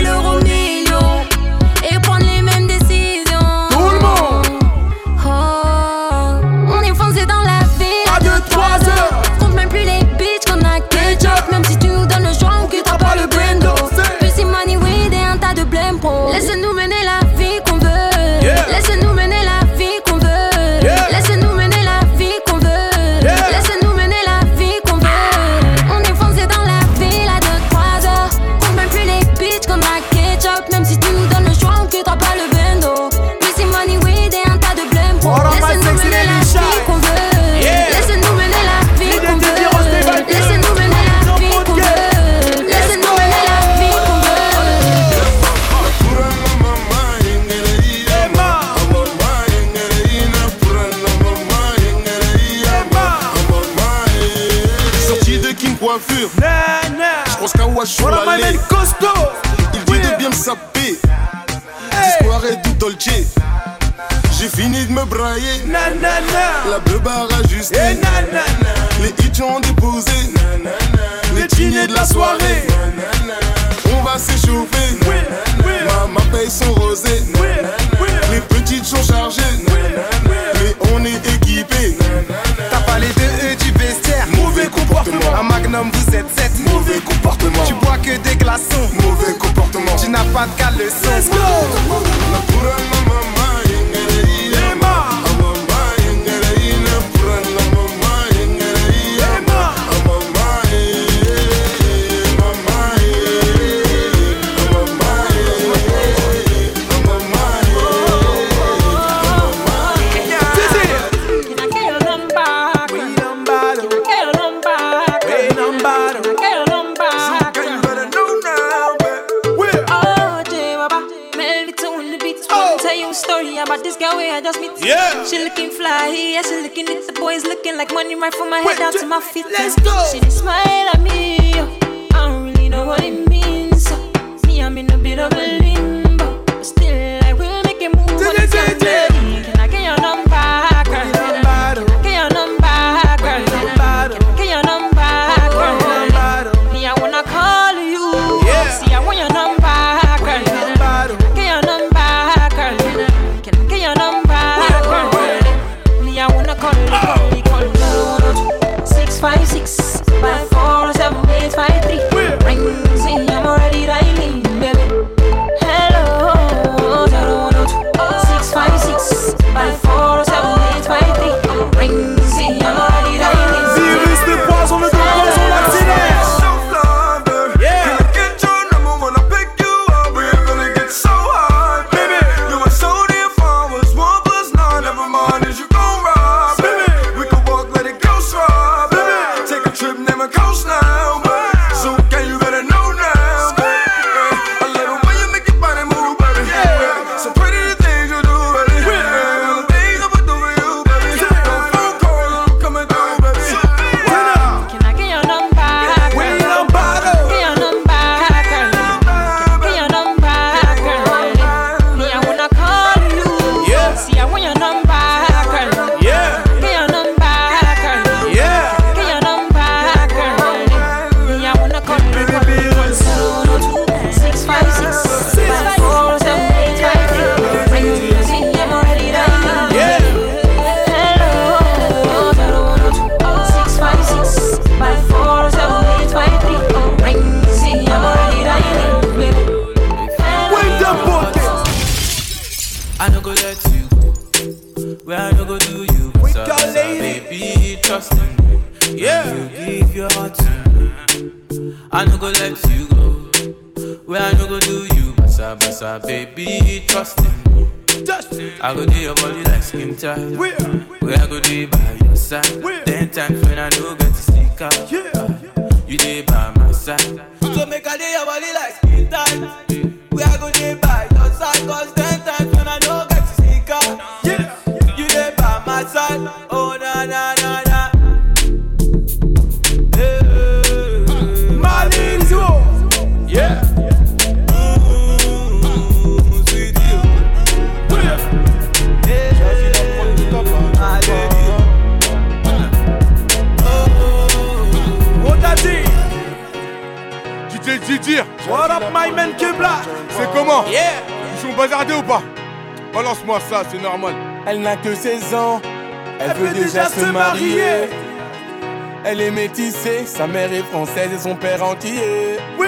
Sa mère est française et son père antillais. Oui.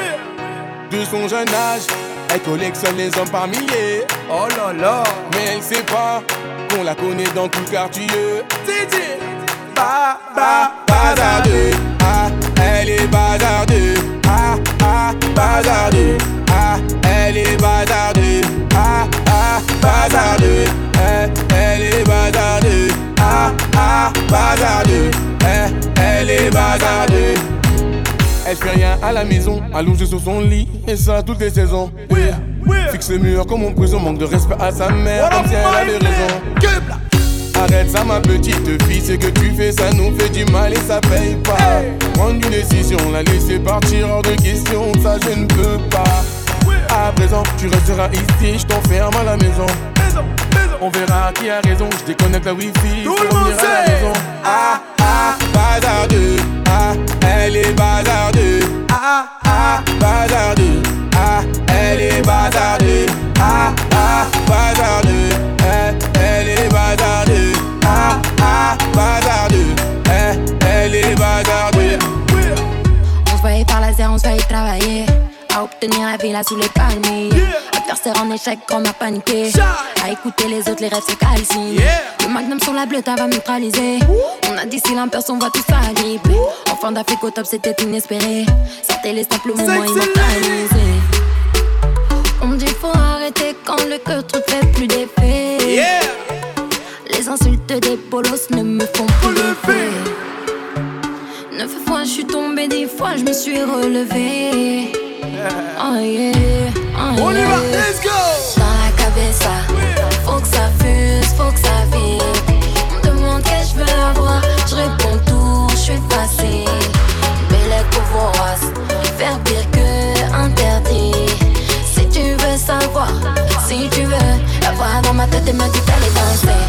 De son jeune âge, elle collectionne les hommes par milliers. Oh là là. Mais elle sait pas qu'on la connaît dans tout le quartier. je fais rien à la maison. Allongé sur son lit, et ça toutes les saisons. Oui, oui. Fixe les murs comme en prison, manque de respect à sa mère. Comme si elle avait raison. Arrête ça, ma petite fille, c'est que tu fais, ça nous fait du mal et ça paye pas. Prendre une décision, la laisser partir hors de question, ça je ne peux pas. À présent, tu resteras ici, je t'enferme à la maison. On verra qui a raison, je déconnecte la wifi. Tout le monde à la sait. maison. Ah ah, bazardeux. Ah, elle est bazardeux. Ah ah, bazardeux. Ah, elle est bazardeux. À obtenir la villa sous les palmiers. À faire serre en échec quand on a paniqué. À écouter les autres, les rêves se calcinent. Le magnum sur la bleue, va neutraliser. On a d'ici l'imperce, on voit tout ça gripper. En fin d'Afrique au top, c'était inespéré. C'était les simples moments immortalisés. On me dit faut arrêter quand le cœur te fait plus d'effet. Les insultes des bolos ne me font plus lever. Neuf fois je suis tombée, dix fois je me suis relevée. Oh yeah, oh On y va, let's go. Dans la cabeza, faut que ça fuse, faut que ça vibre. On me demande qu'est-ce que je veux avoir, je réponds tout, je suis facile. Belle vorace, faire pire que interdit. Si tu veux savoir, si tu veux, la voix dans ma tête et me dit fais-les danser.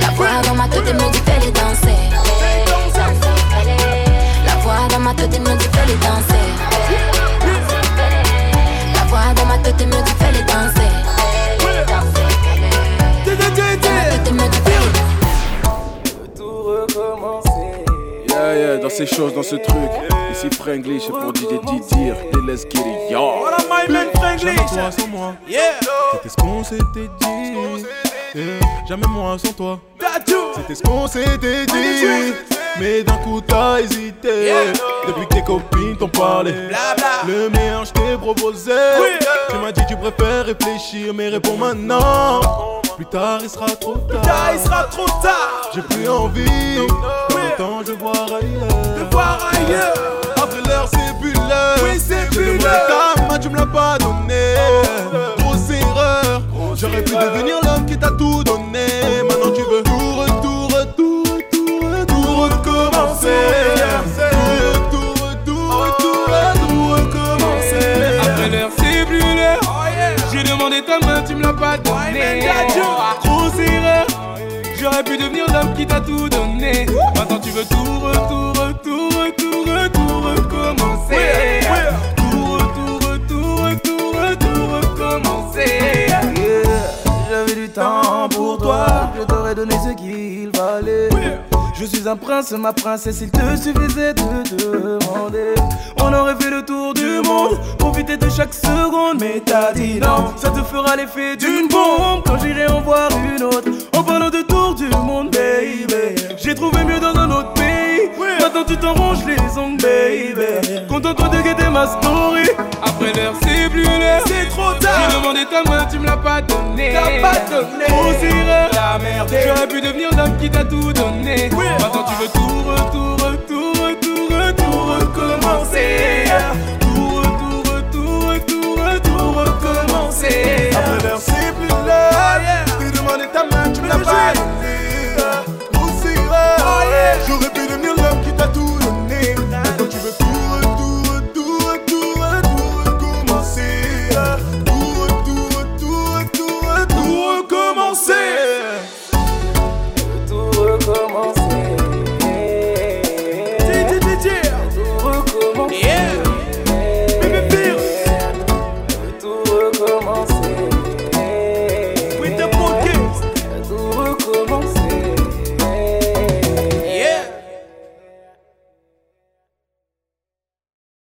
La voix dans ma tête et me dit fais-les danser. Ma tête et me dit fais-les danser. La voix dans ma tête et me dit fais-les danser. Yeah, yeah, dans ces choses, dans ce truc. Ici, Franglish, c'est pour DJ Didier. Et let's get it, yo. Up, my man Franglish? Jamais toi sans moi. Yeah. C'était ce qu'on s'était dit. Jamais moi sans toi. C'était ce qu'on s'était dit. Mais d'un coup t'as hésité. Depuis que tes copines t'ont parlé. Le meilleur je t'ai proposé. Tu m'as dit tu préfères réfléchir, mais réponds maintenant. Plus tard il sera trop tard. tard, il sera trop tard. J'ai plus envie. Maintenant je voir ailleurs. De voir ailleurs. Après l'heure c'est plus l'heure. Oui, c'est plus l'heure. ta main, tu me l'as pas donné. Grosse erreur. J'aurais pu devenir l'homme qui t'a tout donné. Maintenant tu veux tout, J'aurais pu devenir l'homme qui t'a tout donné. Maintenant tu veux tout, retour, retour, Je suis un prince, ma princesse, il te suffisait de demander. On aurait fait le tour du monde, profiter de chaque seconde, mais t'as dit non. Ça te fera l'effet d'une bombe quand j'irai en voir une autre. En parlant de tour du monde, baby. J'ai trouvé mieux dans un autre pays matin tu t'en ranges les ongles, baby. Contente-toi de guetter ma story. Après l'heure, c'est plus l'heure. C'est trop tard. J'ai demandé ta main, tu me l'as pas donné. T'as pas donné. Grosse erreur. La merde. J'aurais pu devenir l'homme qui t'a tout donné. Maintenant, tu veux tout, retour, retour, retour, retour, recommencer. Tout, retour, retour, retour, retour, recommencer. Après l'heure, c'est plus l'heure. Oh, J'ai demandé ta main, tu me l'as pas donné. Grosse erreur. J'aurais pu devenir.